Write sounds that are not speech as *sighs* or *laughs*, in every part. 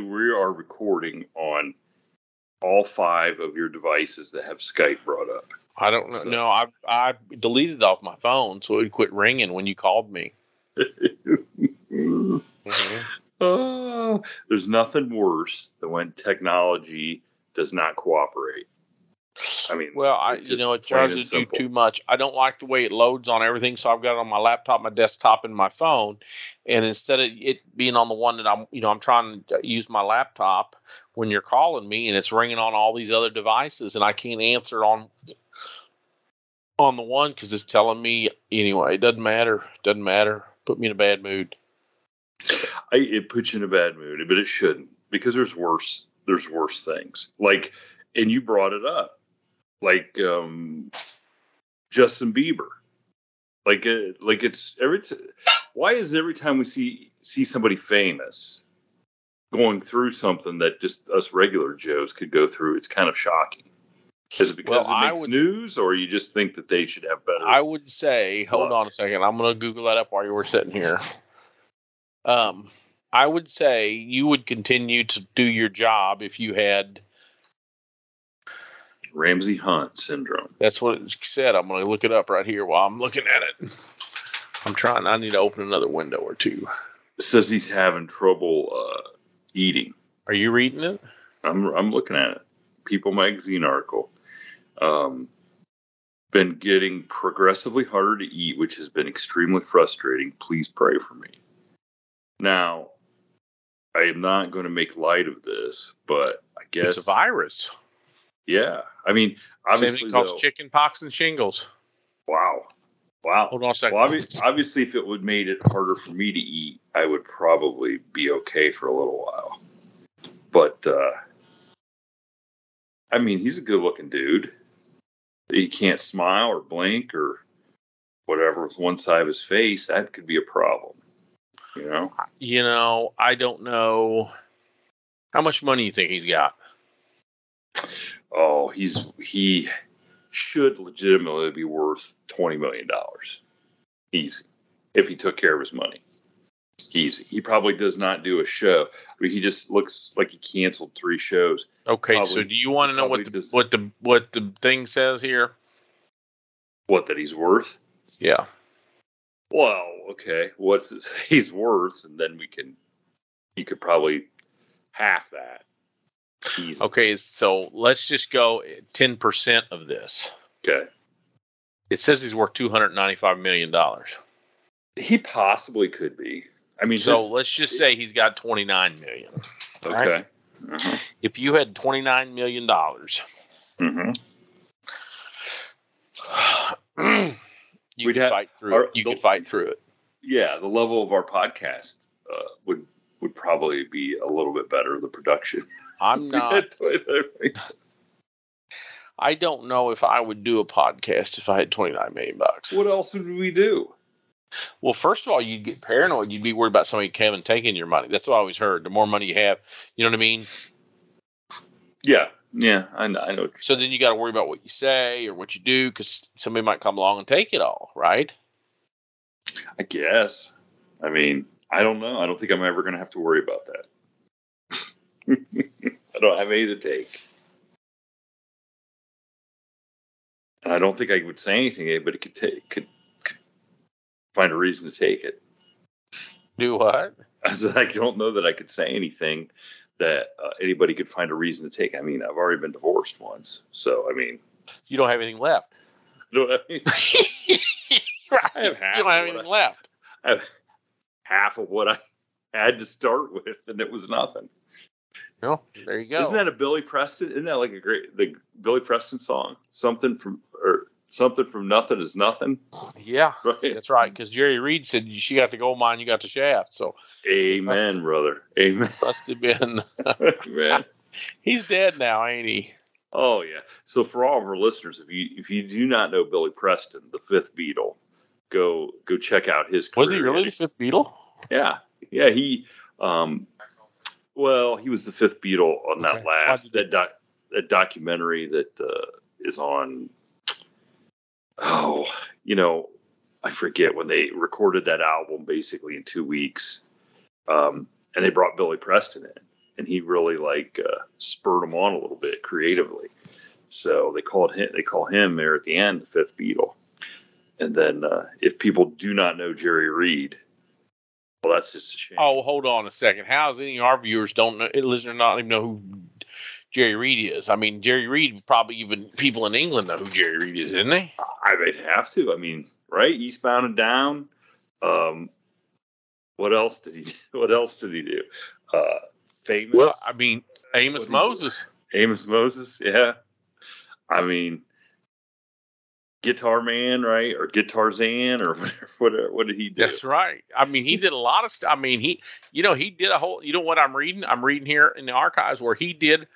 We are recording on all five of your devices that have Skype brought up. I don't know. So- No, I I deleted it off my phone so it would quit ringing when you called me. Mhm. *laughs* Oh, there's nothing worse than when technology does not cooperate. I mean, Well, I you know it and charges you too much. I don't like the way it loads on everything, so I've got it on my laptop, my desktop, and my phone. And instead of it being on the one that I'm, you know, I'm trying to use my laptop when you're calling me, and it's ringing on all these other devices, and I can't answer on on the one because it's telling me anyway. It doesn't matter. Doesn't matter. Put me in a bad mood. I, it puts you in a bad mood, but it shouldn't because there's worse. There's worse things. Like, and you brought it up, like um, Justin Bieber. Like, uh, like it's every. T- why is every time we see see somebody famous going through something that just us regular Joes could go through? It's kind of shocking. Is it because Well, it makes would- news, or you just think that they should have better? I would say, hold on a second. I'm going to Google that up while you were sitting here. Um, I would say you would continue to do your job if you had. Ramsay Hunt syndrome. That's what it said. I'm going to look it up right here while I'm looking at it. I'm trying. I need to open another window or two. It says he's having trouble uh, eating. Are you reading it? I'm I'm looking at it. People magazine article. Um, been getting progressively harder to eat, which has been extremely frustrating. Please pray for me. Now, I am not going to make light of this, but I guess It's a virus. Yeah. I mean, Same obviously, thing causes though, chicken pox and shingles. wow, wow. Hold on a second. Well, obvi- obviously, if it would made it harder for me to eat, I would probably be okay for a little while. But uh, I mean, he's a good-looking dude. He can't smile or blink or whatever with one side of his face. That could be a problem. You know, You know, I don't know how much money you think he's got. Oh, he's he should legitimately be worth twenty million dollars, easy, if he took care of his money. Easy. He probably does not do a show. I mean, he just looks like he canceled three shows. Okay, so do you want to know what the does- what the what the thing says here? What that he's worth? Yeah. Well, okay. What's it say he's worth? And then we can, you could probably half that. Easy. Okay, so let's just go ten percent of this. Okay. It says he's worth two hundred ninety-five million dollars. He possibly could be. I mean, So let's just say he's got twenty-nine million. okay. Uh-huh. If you had twenty-nine million dollars, Mhm. *sighs* you We'd could have- fight through our- it. You the- could fight through it. Yeah, the level of our podcast uh, would would probably be a little bit better. The production. *laughs* I'm *laughs* not. I don't know if I would do a podcast if I had twenty-nine million bucks. what else would we do? Well, first of all, you'd get paranoid. You'd be worried about somebody coming and taking your money. That's what I always heard. The more money you have, you know what I mean. Yeah, yeah, I know. I know. So then you got to worry about what you say or what you do because somebody might come along and take it all, right? I guess. I mean, I don't know. I don't think I'm ever going to have to worry about that. *laughs* I don't have any to take. And I don't think I would say anything anybody could take could, could find a reason to take it. Do what? I said I don't know that I could say anything that uh, anybody could find a reason to take. I mean, I've already been divorced once, so I mean, You don't have anything left. *laughs* you know what I mean? *laughs* right. I have half You don't have anything left. I have half of what I *laughs* had to start with, and it was nothing. No, there you go. Isn't that a Billy Preston? Isn't that like a great the Billy Preston song? Something from or something from nothing is nothing, yeah, *laughs* right? that's right. Because Jerry Reed said she got the gold mine, you got the shaft. So Amen, brother. Amen. *laughs* must have been. Man. He's dead now, ain't he? Oh yeah. So for all of our listeners, if you if you do not know Billy Preston, the fifth Beatle, go go check out his. Was he really the fifth Beatle? Yeah, yeah. He, um, well, he was the fifth Beatle on that Okay. last that doc, that documentary that uh, is on. Oh, you know, I forget when they recorded that album basically in two weeks, um, and they brought Billy Preston in, and he really like uh, spurred him on a little bit creatively. So they called him. They call him there at the end the fifth Beatle. And then, uh, if people do not know Jerry Reed, well, that's just a shame. Oh, hold on a second. How's any of our viewers don't know, listeners not even know who Jerry Reed is? I mean, Jerry Reed probably even people in England know who Jerry Reed is, isn't they? I would have to. I mean, right? Eastbound and Down. Um, what else did he? Do? *laughs* What else did he do? Uh, famous. Well, I mean, Amos What did he do? Moses. Amos Moses. Yeah. I mean, Guitar Man, right? Or Guitar Zan, or *laughs* whatever. Whatever. What did he do? That's right. I mean, he did a lot of stuff. I mean, he, you know, he did a whole. You know what I'm reading? I'm reading here in the archives where he did.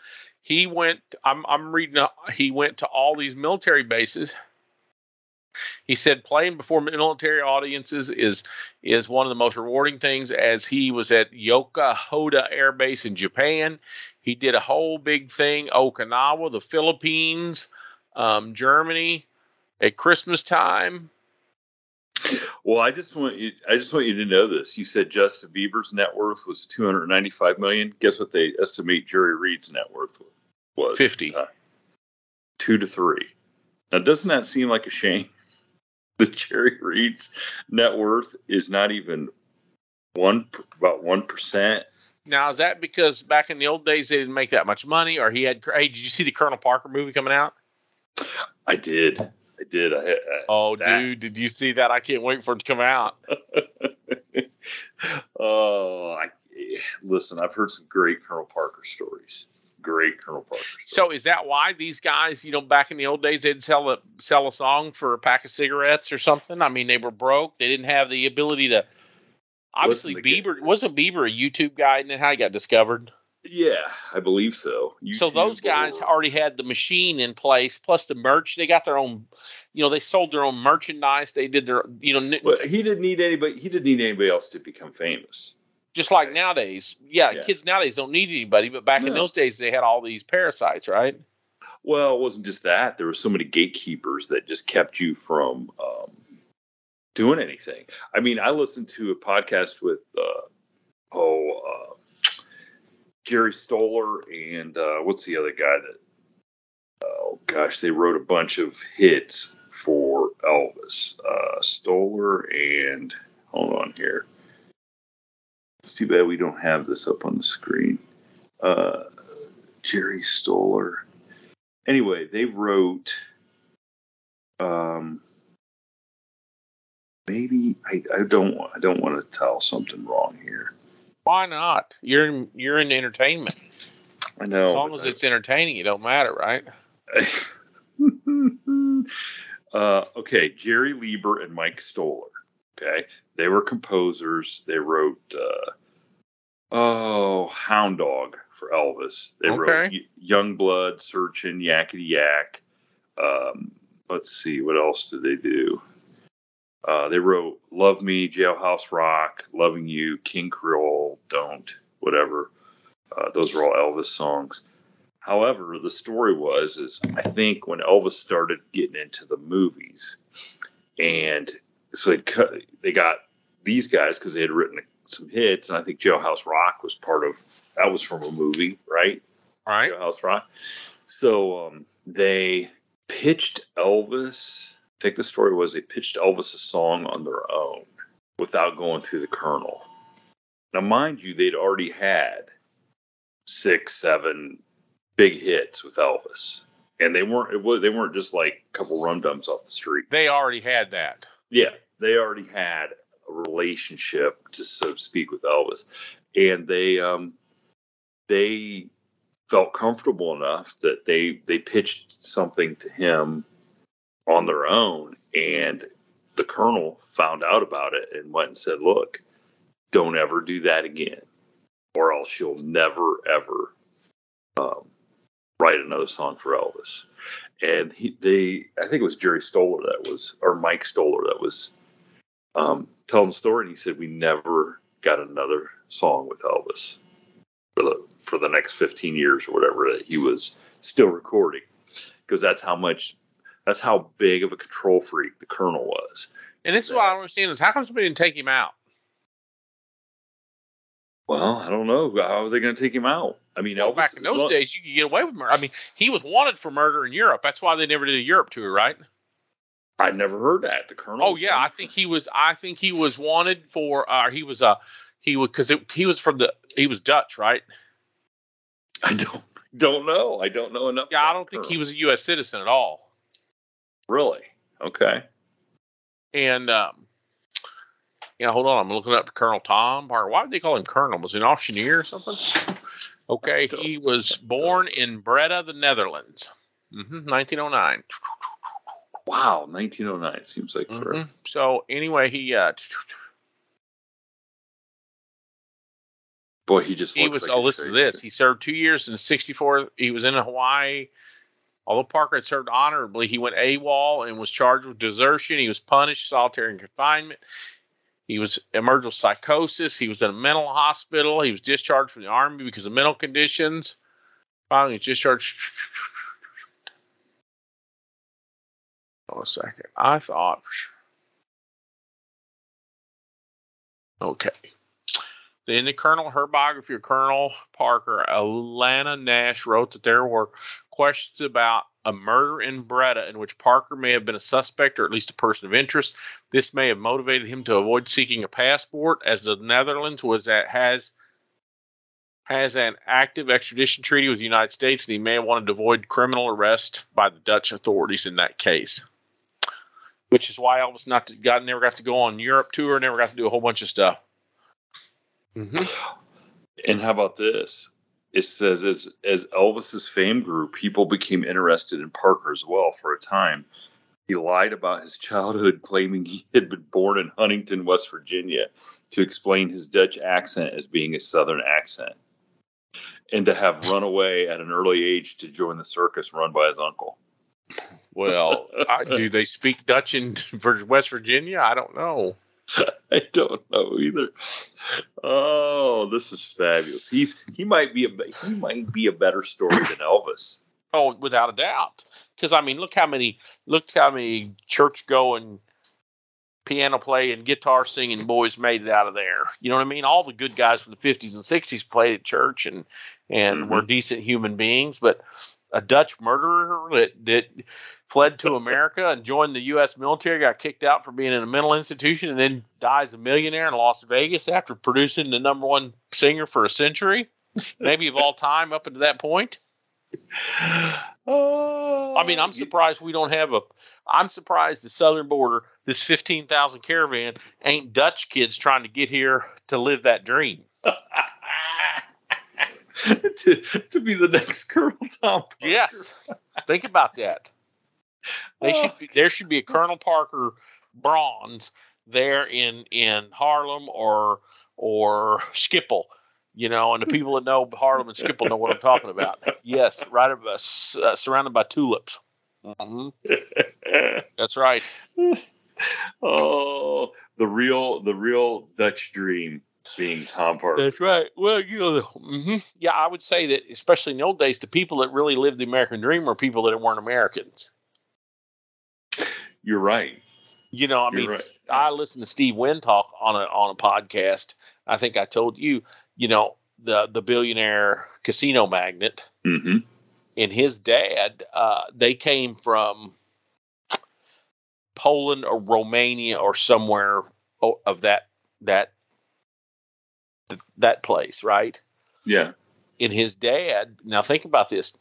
He went. I'm. I'm reading. A, he went to all these military bases. He said playing before military audiences is is one of the most rewarding things. As he was at Yokohama Air Base in Japan, he did a whole big thing. Okinawa, the Philippines, um, Germany, at Christmas time. Well, I just want you. I just want you to know this. You said Justin Bieber's net worth was two hundred ninety-five million. Guess what they estimate Jerry Reed's net worth was? 50. Two to three. Now, doesn't that seem like a shame? *laughs* That Jerry Reed's net worth is not even one about one percent. Now is that because back in the old days they didn't make that much money, or he had? Hey, did you see the Colonel Parker movie coming out? I did. I did. I, I Oh, That- dude, did you see that? I can't wait for it to come out. *laughs* oh, I, listen. I've heard some great Colonel Parker stories. Great Colonel Parker stories. So is that why these guys, you know, back in the old days, they'd sell a sell a song for a pack of cigarettes or something? I mean, they were broke. They didn't have the ability to. Obviously, Listen, Bieber wasn't Bieber a YouTube guy, and then how he got discovered. Yeah, I believe so. so those guys or- already had the machine in place, plus the merch. They got their own, you know, they sold their own merchandise. They did their, you know, Well, he didn't need anybody. He didn't need anybody else to become famous. just like nowadays. Yeah, Yeah. kids nowadays don't need anybody, but back in those days they had all these parasites, right? Well, it wasn't just that. There were so many gatekeepers that just kept you from um, doing anything. I mean, I listened to a podcast with uh, Jerry Stoller and uh, what's the other guy that? Oh gosh, they wrote a bunch of hits for Elvis. Uh, Stoller and hold on here. It's too bad we don't have this up on the screen. Uh, Jerry Stoller anyway, they wrote um maybe I, I don't I don't want to tell something wrong here. Why not? You're in, you're in entertainment. I know. As long as it's entertaining, it don't matter, right? *laughs* uh, okay, Jerry Leiber and Mike Stoller. Okay, they were composers. They wrote uh, oh Hound Dog for Elvis. They wrote Y- Young Blood, Searching, Yakety Yak. Um, let's see, what else did they do? Uh, they wrote Love Me, Jailhouse Rock, Loving You, King Creole, Don't, whatever. Uh, those were all Elvis songs. However, the story was is I think when Elvis started getting into the movies, and so they cut, they got these guys because they had written some hits, and I think Jailhouse Rock was part of that was from a movie, right? All right. Jailhouse Rock. So um, they pitched Elvis. I think the story was they pitched Elvis a song on their own without going through the Colonel. Now, mind you, they'd already had six, seven big hits with Elvis, and they weren't. It was they weren't just like a couple rum dums off the street. They already had that. Yeah, they already had a relationship, to so to speak, with Elvis, and they um, they felt comfortable enough that they they pitched something to him on their own, and the colonel found out about it and went and said, "Look, don't ever do that again, or else you'll never ever um, write another song for Elvis." And he, they, I think it was Jerry Stoller that was, or Mike Stoller that was um, telling the story, and he said we never got another song with Elvis for the for the next 15 years or whatever that he was still recording, because that's how much, that's how big of a control freak the Colonel was. And this is what I don't understand is how come somebody didn't take him out? Well, I don't know how are they going to take him out. I mean, Well, Elvis back in those days, you could get away with murder. I mean, he was wanted for murder in Europe. That's why they never did a Europe tour, right? I never heard that the Colonel. Oh yeah, I think he was. I think he was wanted for. Uh, he was uh, he was because he was from the. He was Dutch, right? I don't don't know. I don't know enough. Yeah, I don't think he was a U.S. citizen at all. Really okay. And um, yeah, hold on, I'm looking up Colonel Tom. Or why did they call him Colonel? Was he an auctioneer or something? Okay, he was born in Breda, the Netherlands, hmm 1909. Wow, 1909 seems like. Mhm. So anyway, he uh, Boy, he just he was. like oh, listen to this. He served two years in '64. He was in Hawaii. Although Parker had served honorably, he went AWOL and was charged with desertion. He was punished, solitary confinement. He was emerged with psychosis. He was in a mental hospital. He was discharged from the army because of mental conditions. Finally, discharged. Hold a second. I thought. Okay. Then the Colonel, her biography of Colonel Parker, Alana Nash wrote that there were questions about a murder in Breda in which Parker may have been a suspect or at least a person of interest. This may have motivated him to avoid seeking a passport, as the Netherlands was at has has an active extradition treaty with the United States, and he may have wanted to avoid criminal arrest by the Dutch authorities in that case. Which is why Elvis not to, got never got to go on Europe tour, never got to do a whole bunch of stuff. Mm-hmm. And how about this? It says as as Elvis's fame grew, people became interested in Parker as well for a time. He lied about his childhood, claiming he had been born in Huntington, West Virginia, to explain his Dutch accent as being a Southern accent, and to have run away at an early age to join the circus run by his uncle. Well, I, do they speak Dutch in *laughs* West Virginia? I don't know. *laughs* I don't know either. Oh, this is fabulous. He's he might be a he might be a better story than Elvis. Oh, without a doubt. Because I mean, look how many look how many church going, piano playing, guitar singing boys made it out of there. You know what I mean? All the good guys from the fifties and sixties played at church and and Mhm. were decent human beings. But a Dutch murderer that that fled to America and joined the U.S. military, got kicked out for being in a mental institution, and then dies a millionaire in Las Vegas after producing the number one singer for a century, maybe of all time up until that point. Oh, *sighs* I mean, I'm surprised we don't have a. I'm surprised the southern border this 15,000 caravan ain't Dutch kids trying to get here to live that dream. *laughs* to, to be the next Colonel Tom. Parker. Yes. Think about that. They should be, there should be a Colonel Parker bronze there in in Haarlem or or Schiphol, you know, and the *laughs* people that know Haarlem and Schiphol know what I'm talking about. Yes, right above, uh, surrounded by tulips. hmm That's right. *laughs* oh, the real the real Dutch dream being Tom Parker. That's right. Well, you know, hmm yeah, I would say that, especially in the old days, the people that really lived the American dream were people that weren't Americans. You're right. You know, I You're mean, right. I listened to Steve Wynn talk on a on a podcast. I think I told you, you know, the the billionaire casino magnate hmm and his dad, uh, they came from Poland or Romania or somewhere of that that that place, right? Yeah. And his dad, now think about this.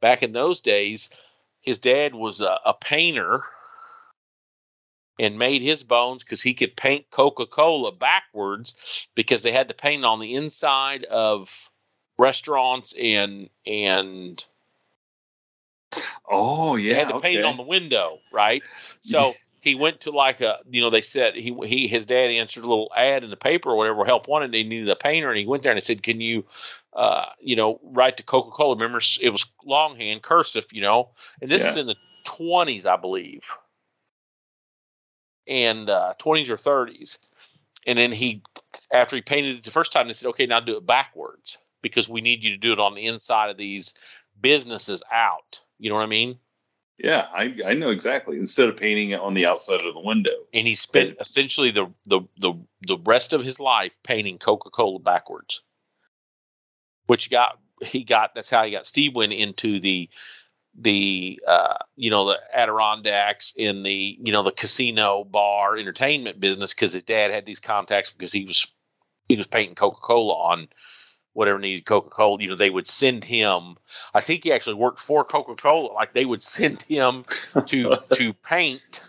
Back in those days, his dad was a, a painter and made his bones because he could paint Coca Cola backwards because they had to paint on the inside of restaurants and and Oh yeah, they yeah. had to paint on the window, right? *laughs* So he went to like a, you know, they said he he his dad answered a little ad in the paper or whatever, help wanted. They needed a painter, and he went there and he said, "Can you, uh, you know, write to Coca Cola?" Remember, it was longhand cursive, you know, and this is in the twenties, I believe, and uh, twenties or thirties. And then he, after he painted it the first time, they said, "Okay, now do it backwards because we need you to do it on the inside of these businesses out." You know what I mean? Yeah, I I know exactly. Instead of painting it on the outside of the window. and he spent essentially the the the the rest of his life painting Coca Cola backwards, which got he got that's how he got Steve Wynn into the the uh you know the Adirondacks in the you know the casino bar entertainment business because his dad had these contacts because he was he was painting Coca Cola on whatever needed Coca Cola. You know they would send him. I think he actually worked for Coca Cola. Like they would send him to *laughs* to paint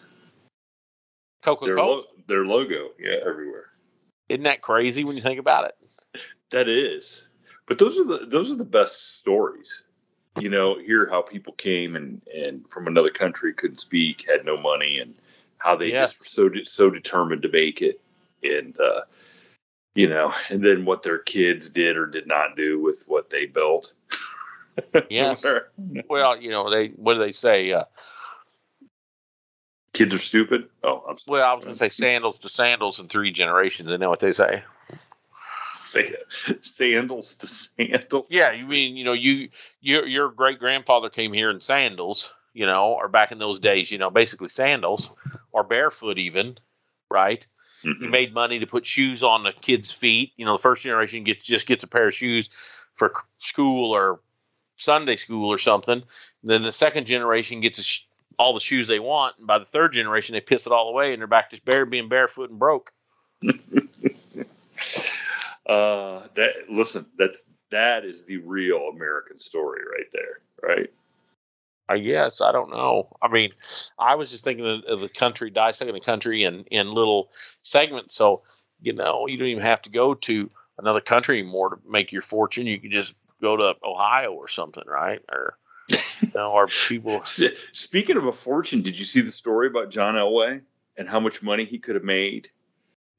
Coca Their Cola. lo- their logo, yeah, everywhere. Isn't that crazy when you think about it? That is. But those are the those are the best stories. You know, hear how people came and and from another country couldn't speak, had no money, and how they Yes. just were so de- so determined to make it, and uh, you know, and then what their kids did or did not do with what they built. *laughs* Yes. Well, you know, they what do they say? Uh, kids are stupid. Oh, I'm sorry. well, I was going to say sandals to sandals in three generations. Isn't what they say? *laughs* Sandals to sandals. Yeah, you mean you know you your your great grandfather came here in sandals, you know, or back in those days, you know, basically sandals or barefoot even, right? He Mhm. made money to put shoes on the kids' feet. You know, the first generation gets just gets a pair of shoes for school or Sunday school or something. then the second generation gets a sh- all the shoes they want, and by the third generation they piss it all away and they're back to bare being barefoot and broke. *laughs* Uh, that listen, that's that is the real American story right there, right? I guess I don't know. I mean, I was just thinking of, the country, dissecting the country in in little segments. So you know, you don't even have to go to another country anymore to make your fortune. You can just go to Ohio or something, right? Or you know, or people. *laughs* Speaking of a fortune, did you see the story about John Elway and how much money he could have made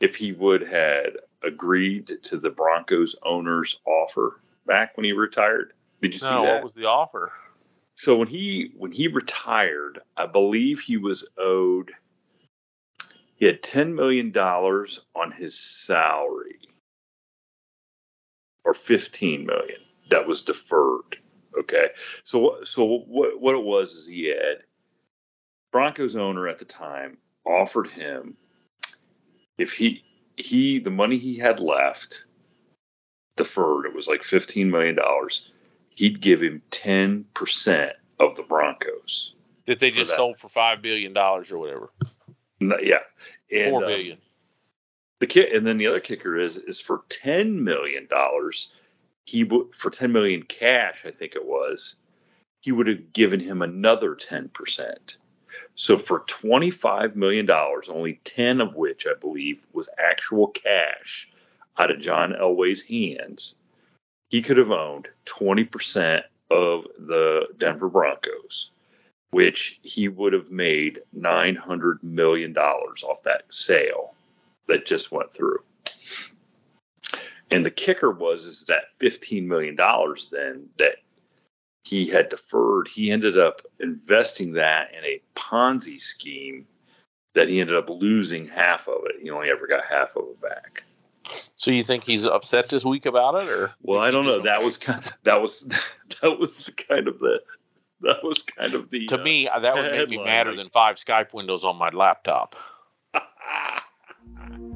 if he would had agreed to the Broncos owner's offer back when he retired? Did you see that? what was the offer? so when he when he retired, I believe he was owed he had ten million dollars on his salary, or fifteen million that was deferred. Okay, so so what what it was is he had Broncos owner at the time offered him if he he the money he had left deferred it was like fifteen million dollars he'd give him ten percent of the Broncos. That they just that. sold for five billion dollars or whatever, No, yeah, and, four um, the kick, and then the other kicker is is for ten million dollars, he would for ten million cash, I think it was, he would have given him another ten percent. So for $25 million, only 10 of which I believe was actual cash out of John Elway's hands, he could have owned 20% of the Denver Broncos, which he would have made $900 million off that sale that just went through. And the kicker was is that $15 million then that he had deferred, he ended up investing that in a Ponzi scheme that he ended up losing half of it. He only ever got half of it back. So you think he's upset this week about it, or? Well, I don't know. That was kind. Of, that was *laughs* that was the kind of the that was kind of the. To uh, me, that would make me madder than five Skype windows on my laptop. *laughs*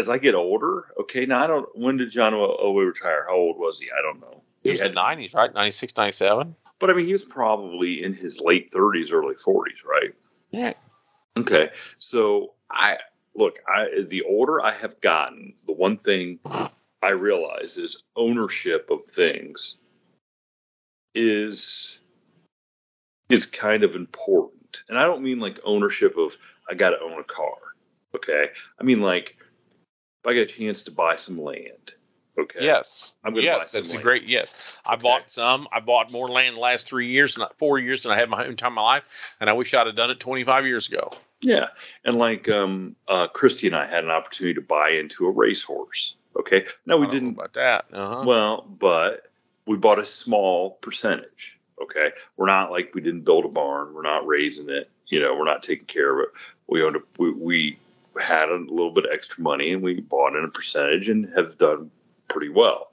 As I get older, okay, now I don't, when did John Elway oh, retire? How old was he? I don't know. He, he was had, in the 90s, right? 96, 97. But I mean, he was probably in his late 30s, early 40s, right? Yeah. Okay. So I, look, I, the older I have gotten, the one thing I realize is ownership of things is is kind of important. And I don't mean like ownership of I got to own a car. Okay. I mean like if I get a chance to buy some land, okay. Yes, I'm gonna yes, that's land. a great yes. I okay. bought some. I bought more land the last three years, not four years, than I had my entire my life, and I wish I'd have done it 25 years ago. Yeah, and like um, uh, Christy and I had an opportunity to buy into a racehorse. Okay, no, we didn't about that. Uh-huh. Well, but we bought a small percentage. Okay, we're not like we didn't build a barn. We're not raising it. You know, we're not taking care of it. We owned a we, we had a little bit of extra money and we bought in a percentage and have done pretty well.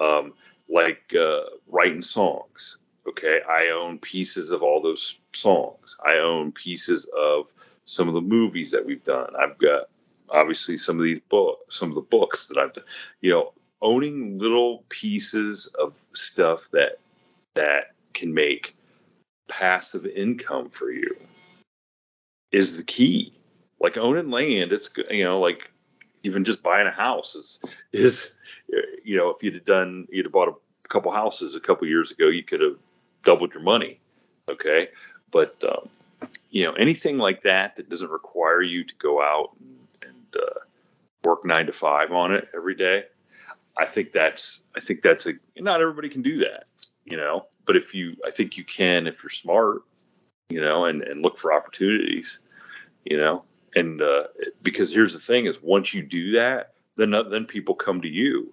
Um, like uh, writing songs. Okay, I own pieces of all those songs. I own pieces of some of the movies that we've done. I've got obviously some of these books, some of the books that I've done. You know, owning little pieces of stuff that that can make passive income for you is the key like owning land, it's you know like even just buying a house is is you know if you'd have done you'd have bought a couple houses a couple years ago, you could have doubled your money. Okay, but um, you know anything like that that doesn't require you to go out and, and uh, work nine to five on it every day. I think that's I think that's a not everybody can do that, you know. But if you, I think you can if you're smart, you know, and and look for opportunities, you know and uh, because here's the thing is once you do that then uh, then people come to you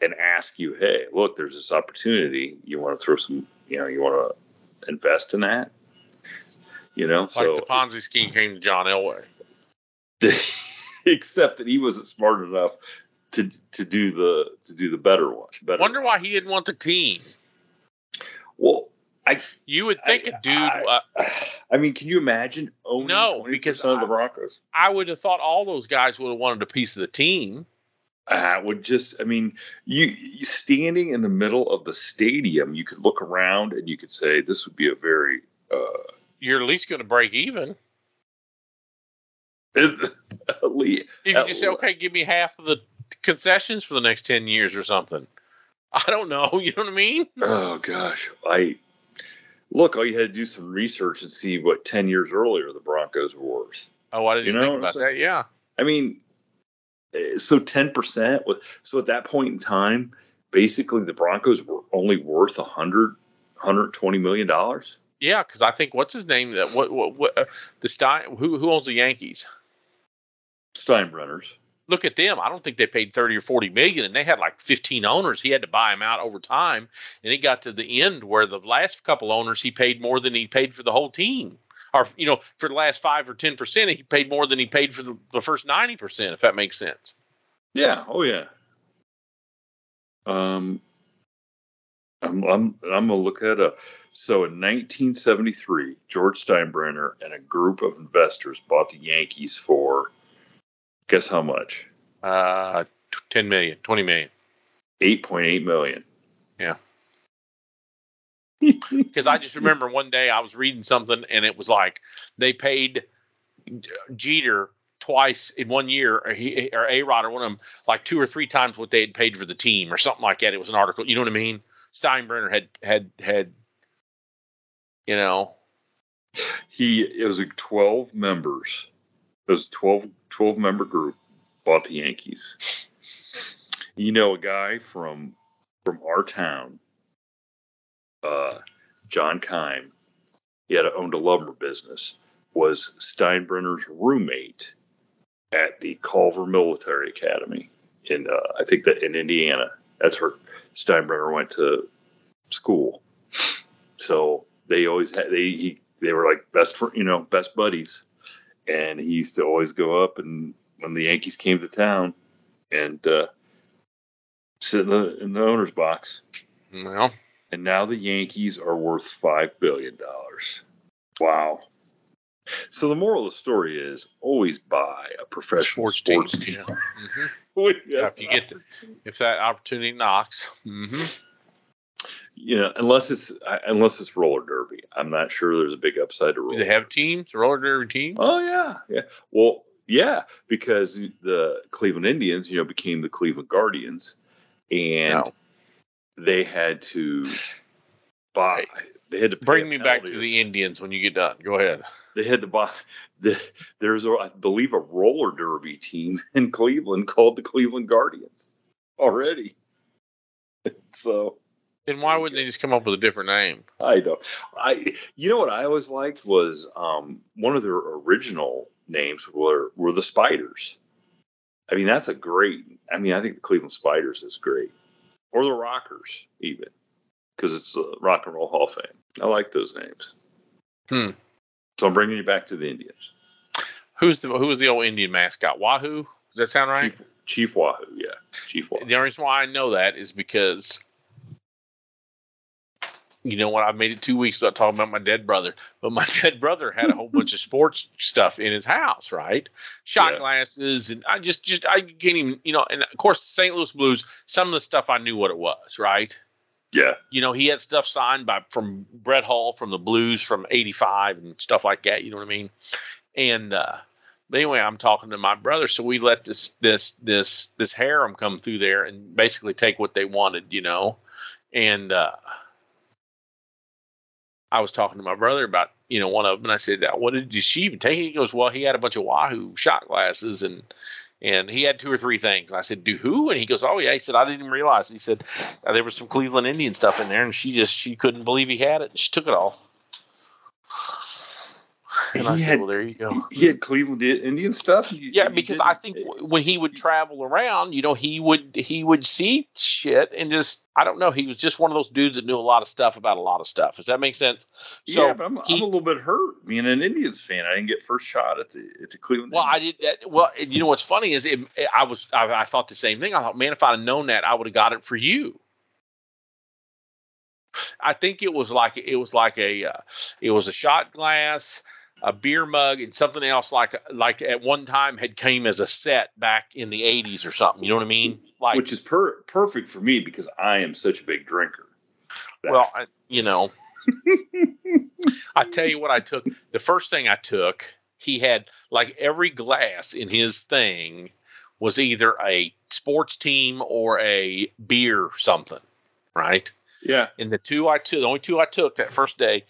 and ask you hey look there's this opportunity. You want to throw some you know you want to invest in that? You know like so, the ponzi scheme came to john elway. *laughs* Except that he wasn't smart enough to to do the to do the better one better wonder why he didn't want the team. Well I- you would think I- a dude. I- uh, *laughs* I mean, can you imagine owning No, 20% because of the Broncos? I would have thought all those guys would have wanted a piece of the team. I would just, I mean, you, you standing in the middle of the stadium, you could look around and you could say this would be a very uh, You're at least going to break even. *laughs* elite. You can just say, okay, give me half of the concessions for the next ten years or something. *laughs* I don't know. *laughs* You know what I mean? Oh gosh, I look. All you had to do some research and see what ten years earlier the Broncos were worth. Oh, I didn't You know think about that. Yeah. I mean, eh, so ten percent. So at that point in time, basically the Broncos were only worth a hundred, hundred twenty million dollars. Yeah, because I think what's his name? That what what, what uh, the Stein? Who who owns the Yankees? Steinbrenners. Look at them. I don't think they paid thirty or forty million, and they had like fifteen owners. He had to buy them out over time, and it got to the end where the last couple owners he paid more than he paid for the whole team, or you know, for the last five or ten percent, he paid more than he paid for the, the first ninety percent. If that makes sense. Yeah. Oh yeah. Um, I'm I'm I'm gonna look that up. So in 1973, George Steinbrenner and a group of investors bought the Yankees for guess how much? Uh, t- 10 million, 20 million. 8.8 million. Yeah. *laughs* Because I just remember one day I was reading something and it was like they paid Jeter twice in one year, or, he, or A Rod or one of them, like two or three times what they had paid for the team or something like that. It was an article. You know what I mean? Steinbrenner had had had, you know, He it was like 12 members. It was 12 12 member group bought the Yankees. You know a guy from from our town, uh, John Kime. He had owned a lumber business. Was Steinbrenner's roommate at the Culver Military Academy in uh, I think that in Indiana. That's where Steinbrenner went to school. So they always had they he, they were like best for you know best buddies, and he used to always go up and when the Yankees came to town, and uh, sit in the in the owner's box. well, And now the Yankees are worth five billion dollars. Wow. So the moral of the story is always buy a professional sports, sports, team. team. Yeah. *laughs* Mhm. If you get the, if that opportunity knocks. hmm you know, unless it's uh, unless it's roller derby, I'm not sure there's a big upside to roller. Do they have teams, roller derby teams? Oh yeah, yeah. Well, yeah, because the Cleveland Indians, you know, became the Cleveland Guardians, and No. they had to buy. They had to pay Bring me back to the Indians when you get done. Go ahead. they had to buy the there's a, I believe a roller derby team in Cleveland called the Cleveland Guardians already. *laughs* So Then why wouldn't they just come up with a different name? I know. I you know what I always liked was um, one of their original names were were the Spiders. I mean that's a great. I mean I think the Cleveland Spiders is great, or the Rockers even, because it's the Rock and Roll Hall of Fame. I like those names. Hmm. So I'm bringing you back to the Indians. Who's the who was the old Indian mascot? Wahoo? Does that sound right? Chief Chief Wahoo, yeah, Chief Wahoo. The only reason why I know that is because you know what? I made it two weeks without talking about my dead brother, but my *laughs* dead brother had a whole bunch of sports stuff in his house, right? Shot Yeah. glasses, and I just, just I can't even, you know. And of course, the St. Louis Blues. Some of the stuff I knew what it was, right? Yeah, You know, he had stuff signed by from Brett Hull from the Blues from '85 and stuff like that. You know what I mean? And uh, but anyway, I'm talking to my brother, so we let this this this this harem come through there and basically take what they wanted, you know. And uh, I was talking to my brother about you know one of them, and I said, "Uh, "What did, she even take?" He goes, "Well, he had a bunch of Wahoo shot glasses and." And he had two or three things. And I said, "Do who?" And he goes, "Oh yeah." He said, "I didn't even realize." He said, "There was some Cleveland Indian stuff in there, and she just she couldn't believe he had it. And she took it all." And I He said, had- "Well, there you go." he had Cleveland Indian stuff. You- Yeah, because I think when he would travel around, you know, he would he would see shit and just I don't know. He was just one of those dudes that knew a lot of stuff about a lot of stuff. Does that make sense? So yeah, but I'm, he- I'm a little bit hurt. Being an Indians fan, I didn't get first shot at the at the Cleveland. Well, I did. Well, you know what's funny is it, I was I, I thought the same thing. I thought, man, if I'd have known that, I would have got it for you. I think it was like it was like a uh, it was a shot glass, a beer mug, and something else like like at one time had came as a set back in the '80s or something. You know what I mean? Like which is per- perfect for me because I am such a big drinker. well, I, you know, I tell you what I took. The first thing I took, he had like every glass in his thing was either a sports team or a beer something, right? Yeah. And the two I took, the only two I took that first day,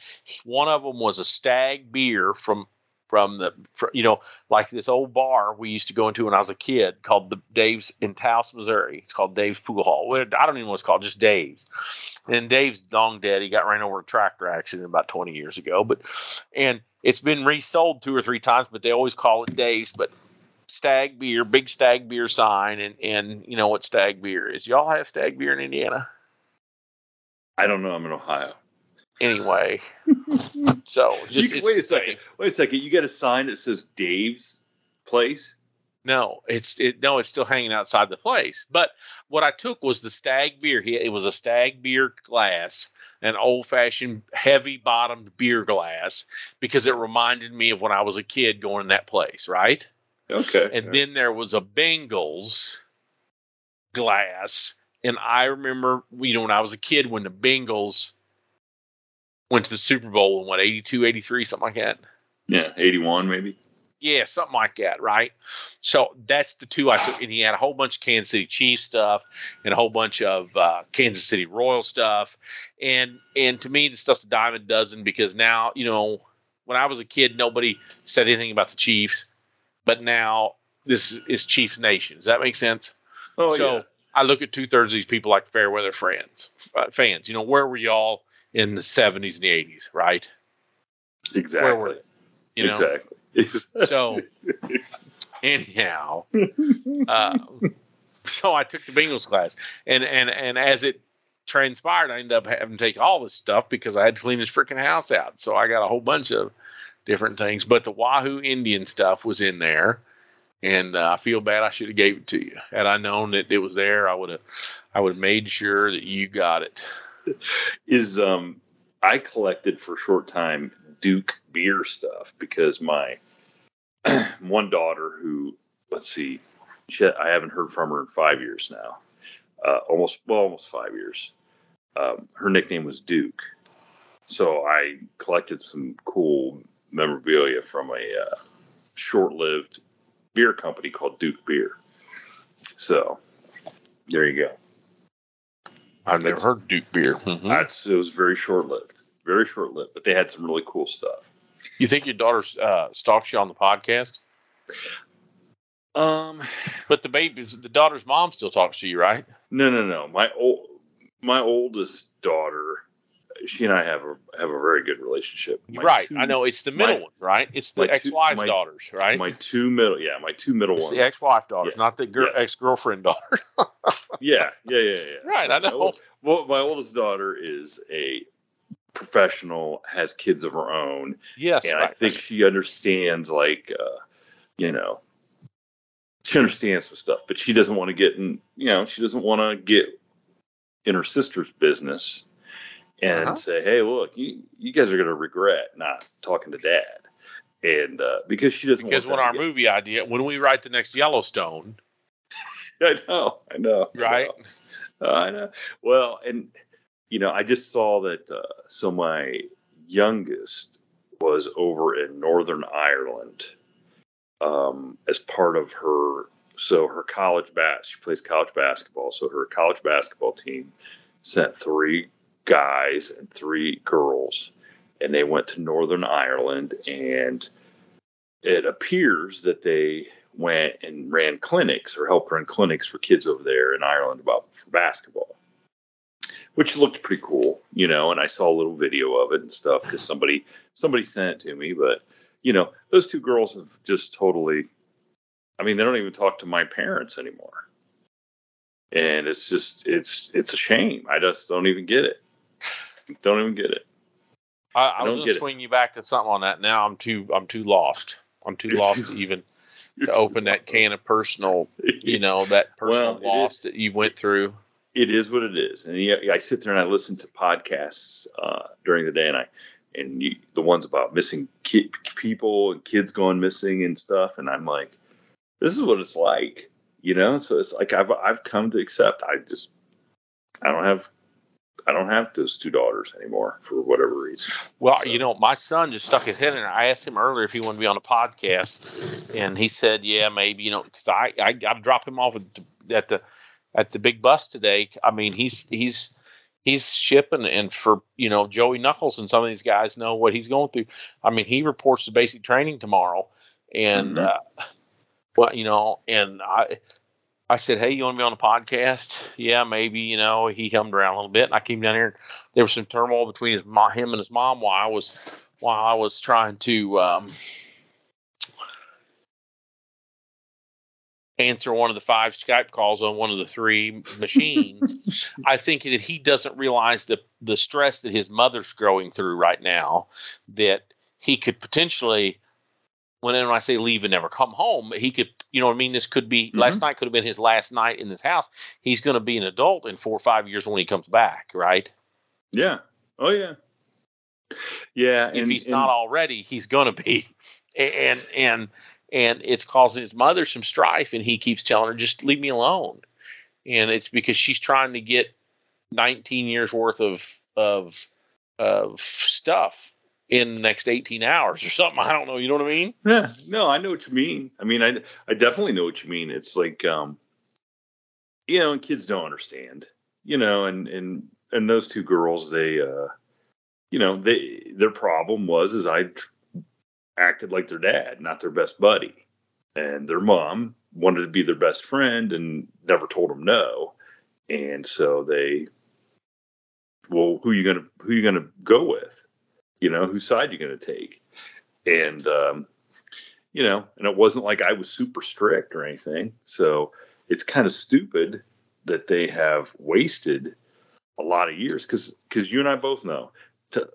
one of them was a stag beer from from the fr you know like this old bar we used to go into when I was a kid called the Dave's in Taos, Missouri. It's called Dave's Pool Hall. I don't even know what it's called, just Dave's. And Dave's long dead. He got ran over a tractor accident about 20 years ago. But and it's been resold two or three times, but they always call it Dave's. But stag beer, big stag beer sign, and and you know what stag beer is. Y'all have stag beer in Indiana? I don't know. I'm in Ohio. Anyway, *laughs* so just You- it's wait a second. Wait a second. You got a sign that says Dave's Place. No, it's it. No, it's still hanging outside the place. But what I took was the stag beer. He, it was a stag beer glass, an old fashioned heavy bottomed beer glass, because it reminded me of when I was a kid going in that place, right? Okay. And then there was a Bengals glass, and I remember, you know, when I was a kid when the Bengals went to the Super Bowl in what 82, 83, something like that. yeah, 81 maybe. Yeah, something like that, right? So that's the two I took, and he had a whole bunch of Kansas City Chiefs stuff and a whole bunch of uh, Kansas City Royal stuff, and and to me, the stuff's a dime a dozen because now you know when I was a kid, nobody said anything about the Chiefs, but now this is Chiefs Nation. Does that make sense? Oh so yeah. I look at two thirds of these people like fair weather friends, uh, fans. You know, where were y'all in the '70s and the '80s, right? Exactly. Where were they? You know, exactly. Exactly. *laughs* so anyhow, uh, so I took the Bengals class, and and and as it transpired, I ended up having to take all this stuff because I had to clean this freaking house out. So I got a whole bunch of different things, but the Wahoo Indian stuff was in there, and uh, I feel bad I should have gave it to you. Had I known that it was there, I would have I would have made sure that you got it. is um I collected for a short time Duke beer stuff because my *clears throat* one daughter who let's see she, I haven't heard from her in five years now uh, almost well almost five years um, her nickname was Duke so I collected some cool memorabilia from a uh, short-lived beer company called Duke Beer so there you go I've never It's- heard Duke beer. Mhm. That's it was very short lived, very short lived, but they had some really cool stuff. You think your daughter uh, stalks you on the podcast? Um, But the baby's the daughter's mom still talks to you, right? no, no, no. My old, my oldest daughter, she and I have a have a very good relationship. My right. two- I know it's the middle my- ones, right? It's the my ex-wife's my- daughters, right? My two middle, yeah, my two middle it's ones. the ex-wife daughters, Yeah. not the girl, Yes. ex-girlfriend daughter. *laughs* yeah, yeah, yeah, yeah. right. I My know. old- well, my oldest daughter is a professional, has kids of her own, yes. and right. I think she understands like uh, you know she understands some stuff, but she doesn't want to get in you know, she doesn't want to get in her sister's business and Uh-huh. say, Hey, look, you you guys are gonna regret not talking to dad. And uh, because she doesn't because want when our to movie idea, when we write the next Yellowstone, *laughs* I know, I know. I right? know. Uh, I know. Well, and you know, I just saw that. Uh, so my youngest was over in Northern Ireland um, as part of her. So her college bas she plays college basketball. So her college basketball team sent three guys and three girls, and they went to Northern Ireland. And it appears that they went and ran clinics or helped run clinics for kids over there in Ireland about for basketball, which looked pretty cool, you know. And I saw a little video of it and stuff because somebody somebody sent it to me. But you know, those two girls have just totally. I mean, they don't even talk to my parents anymore, and it's just it's it's a shame. I just don't even get it. Don't even get it. I, I, I was going to it. swing you back to something on that. Now I'm too I'm too lost. I'm too lost to *laughs* even to open that can of personal, you know, that *laughs* personal Well, loss that you went through. it is what it is. And yeah, I sit there and I listen to podcasts uh, during the day, and I and you, the ones about missing ki- people and kids going missing and stuff, and I'm like, this is what it's like, you know. So it's like I've I've come to accept. I just I don't have I don't have those two daughters anymore for whatever reason. Well, so. you know, my son just stuck his head in. I asked him earlier if he wanted to be on a podcast, and he said, "Yeah, maybe." You know, because I I I dropped him off at the, at the at the big bus today. I mean, he's he's he's shipping, and for you know Joey Knuckles and some of these guys know what he's going through. I mean, he reports to basic training tomorrow, and mm-hmm. uh, well, you know, and I I said, "Hey, you want to be on the podcast?" Yeah, maybe. You know, he hummed around a little bit, and I came down here. And there was some turmoil between his mom, him and his mom while I was while I was trying to um, answer one of the five Skype calls on one of the three machines. *laughs* I think that he doesn't realize the the stress that his mother's growing through right now. That he could potentially when I say leave and never come home, he could, you know what I mean? This could be, mm-hmm. last night could have been his last night in this house. He's going to be an adult in four or five years when he comes back, right? Yeah. Oh, yeah. Yeah. If and, he's and, not already, he's going to be. And, and, and it's causing his mother some strife, and he keeps telling her, just leave me alone. And it's because she's trying to get 19 years worth of, of, of stuff in the next 18 hours or something. I don't know. You know what I mean? Yeah. No, I know what you mean. I mean, I, I definitely know what you mean. It's like, um, you know, and kids don't understand, you know, and, and, and those two girls, they, uh, you know, they, their problem was, is I acted like their dad, not their best buddy. And their mom wanted to be their best friend and never told them no. And so they, well, who you gonna who you gonna go with? You know, whose side you're going to take. And, um, you know, and it wasn't like I was super strict or anything. So it's kind of stupid that they have wasted a lot of years because because you and I both know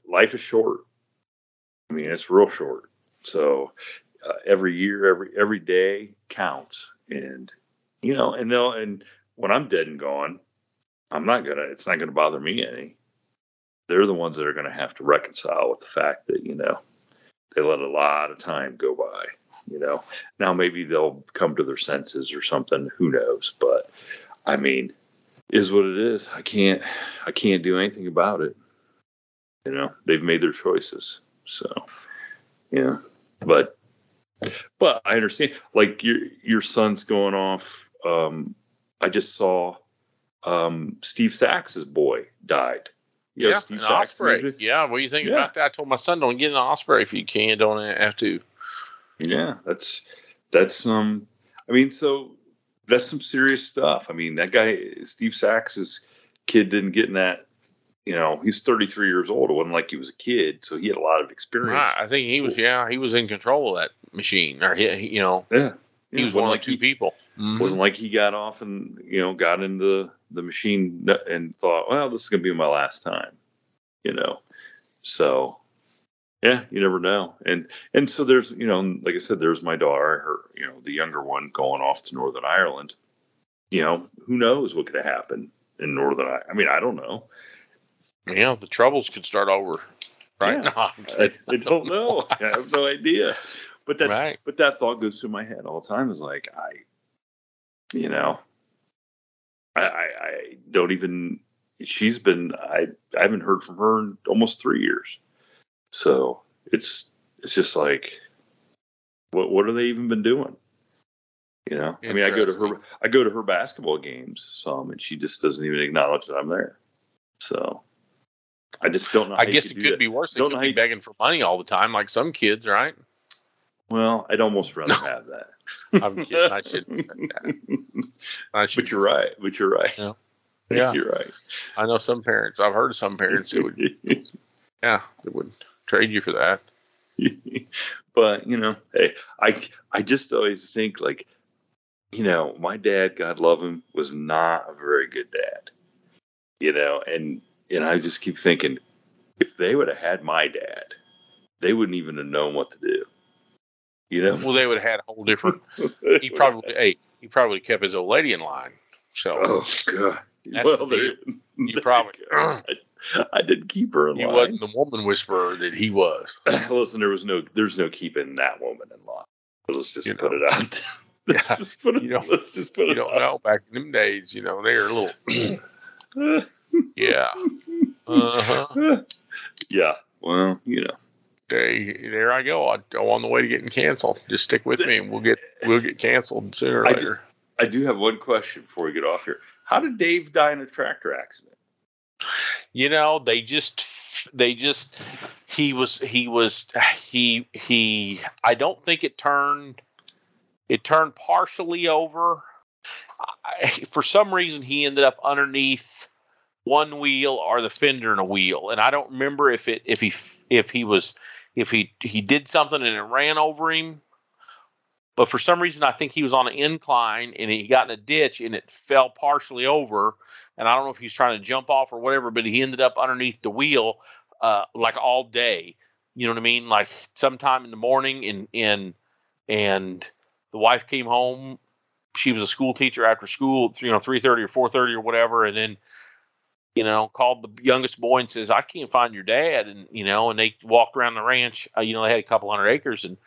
life is short. I mean, it's real short. So uh, every year, every every day counts, and you know, and they'll and when I'm dead and gone, I'm not gonna. It's not gonna bother me any they're the ones that are going to have to reconcile with the fact that you know they let a lot of time go by you know. Now maybe they'll come to their senses or something who knows but i mean is what it is. I can't i can't do anything about it. You know they've made their choices so yeah but but i understand like your your son's going off um i just saw um steve Sax's boy died yeah, Steve an Osprey. Yeah, what do you think yeah. about that? I told my son, don't get an Osprey if you can. Don't have to. Yeah, that's that's um. I mean, so that's some serious stuff. I mean, that guy Steve Sax's kid didn't get in that. You know, he's 33 years old. It wasn't like he was a kid, so he had a lot of experience. Right. I think he was. Yeah, he was in control of that machine, or he, you know, yeah, he was one of like the two he, people. Mm-hmm. Wasn't like he got off and you know got into the machine and thought, well, this is going to be my last time, you know. So, yeah, you never know. And and so there's you know, like I said, there's my daughter, her you know, the younger one going off to Northern Ireland. You know, who knows what could have happened in Northern Ireland? I mean, I don't know. Yeah, the troubles could start over right yeah, now. *laughs* I, I, don't know. I have no idea. But that's right. but that thought goes through my head all the time. Is like I you know, I, I, don't even. She's been. I I haven't heard from her in almost three years. So it's it's just like, what what have they even been doing? You know, I mean, I go to her I go to her basketball games some, and she just doesn't even acknowledge that I'm there. So I just don't know. I guess it could that. be worse. Don't know be begging for money all the time, like some kids, right? Well, I'd almost rather have that. *laughs* I'm kidding. I shouldn't say *laughs* that. I should but you're right. But you're right. Yeah. *laughs* yeah. You're right. I know some parents. I've heard of some parents that would, yeah, that would trade you for that. but you know, hey, I I just always think like, you know, my dad, God love him, was not a very good dad. You know, and and I just keep thinking, if they would have had my dad, they wouldn't even have known what to do. You know, well, they would have had a whole different. He *laughs* probably, hey, he probably kept his old lady in line. So, oh god, well, the. *laughs* You probably-. I, I did keep her in line. He wasn't the woman whisperer that he was. *laughs* Listen, there was no, there's no keeping that woman in line. Let's just You put know. it out. let's Yeah. just put it. You let's just put You it don't out. know. Back in them days, you know, they were a little. *clears throat* *clears throat* yeah. Uh huh. yeah. Well, you know. There I go. I go on the way to getting canceled. Just stick with me, and we'll get we'll get canceled sooner or I later. I do have one question before we get off here. How did Dave die in a tractor accident? you know they just they just he was he was he he i don't think it turned it turned partially over I, for some reason he ended up underneath one wheel or the fender and a wheel and i don't remember if it if he if he was if he he did something and it ran over him but for some reason i think he was on an incline and he got in a ditch and it fell partially over and I don't know if he's trying to jump off or whatever, but he ended up underneath the wheel uh, like all day. You know what I mean? Like sometime in the morning, and and and the wife came home. She was a school teacher after school, you know, three thirty or four thirty or whatever, and then you know called the youngest boy and says, "I can't find your dad," and you know, and they walked around the ranch. Uh, you know, they had a couple hundred acres, and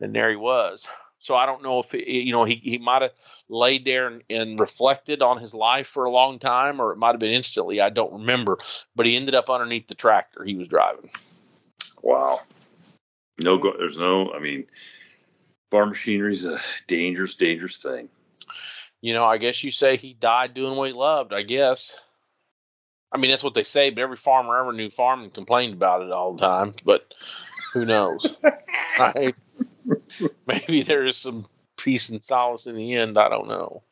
and there he was. So I don't know if it, you know he he might have laid there and, and reflected on his life for a long time, or it might have been instantly. I don't remember, but he ended up underneath the tractor he was driving. Wow. No, go, there's no. I mean, farm machinery is a dangerous, dangerous thing. You know, I guess you say he died doing what he loved. I guess. I mean, that's what they say, but every farmer ever knew farming complained about it all the time. But who knows? *laughs* right? Maybe there is some peace and solace in the end. I don't know.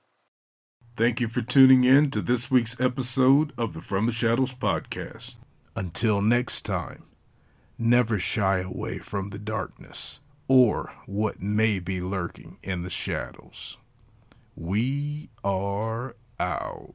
Thank you for tuning in to this week's episode of the From the Shadows podcast. Until next time, never shy away from the darkness or what may be lurking in the shadows. We are out.